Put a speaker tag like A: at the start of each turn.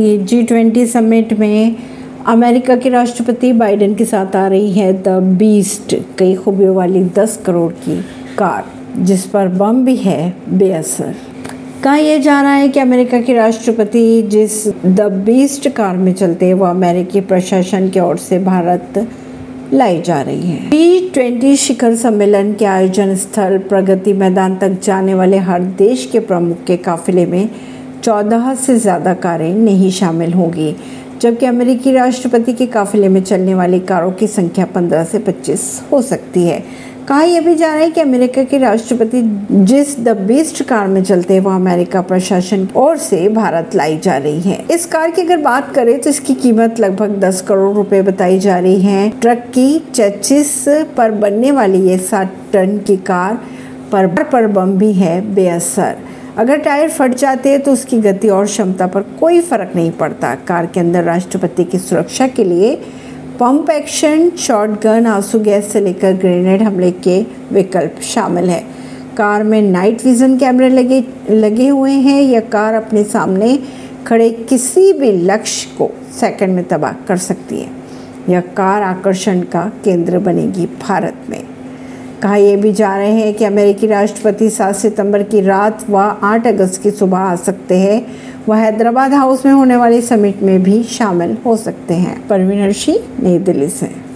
A: जी twenty summit में America के राष्ट्रपति बाइडेन के साथ आ रही है द बीस्ट, कई खूबियों वाली 10 करोड़ की कार, जिस पर बम भी है बेअसर। कहा यह जा रहा है कि अमेरिका के राष्ट्रपति जिस द बीस्ट कार में चलते हैं, वो अमेरिकी प्रशासन की ओर से भारत लाई जा रही है। जी ट्वेंटी शिखर सम्मेलन के आयोजन स्थल प्रगति मैदान तक जाने वाले हर देश के प्रमुख के काफिले में चौदह से ज़्यादा कारें नहीं शामिल होंगी, जबकि अमेरिकी राष्ट्रपति के काफिले में चलने वाली कारों की संख्या 15 से 25 हो सकती है। कहा यह भी जा रहा है कि अमेरिका के राष्ट्रपति जिस द बेस्ट कार में चलते हैं, वह अमेरिका प्रशासन ओर से भारत लाई जा रही है। इस कार की अगर बात करें तो इसकी कीमत लगभग 10 करोड़ रुपए बताई जा रही है। ट्रक की चचिस पर बनने वाली ये सात टन की कार पर पर बम भी है बेअसर। अगर टायर फट जाते हैं तो उसकी गति और क्षमता पर कोई फ़र्क नहीं पड़ता। कार के अंदर राष्ट्रपति की सुरक्षा के लिए पंप एक्शन शॉर्ट गन आँसू, गैस से लेकर ग्रेनेड हमले के विकल्प शामिल है। कार में नाइट विजन कैमरे लगे लगे हुए हैं यह कार अपने सामने खड़े किसी भी लक्ष्य को सेकंड में तबाह कर सकती है। यह कार आकर्षण का केंद्र बनेगी भारत में। कहा यह भी जा रहे हैं कि अमेरिकी राष्ट्रपति 7 सितंबर की रात व 8 अगस्त की सुबह आ सकते हैं। वह हैदराबाद हाउस में होने वाली समिट में भी शामिल हो सकते हैं। परवीन अर्शी नई दिल्ली से।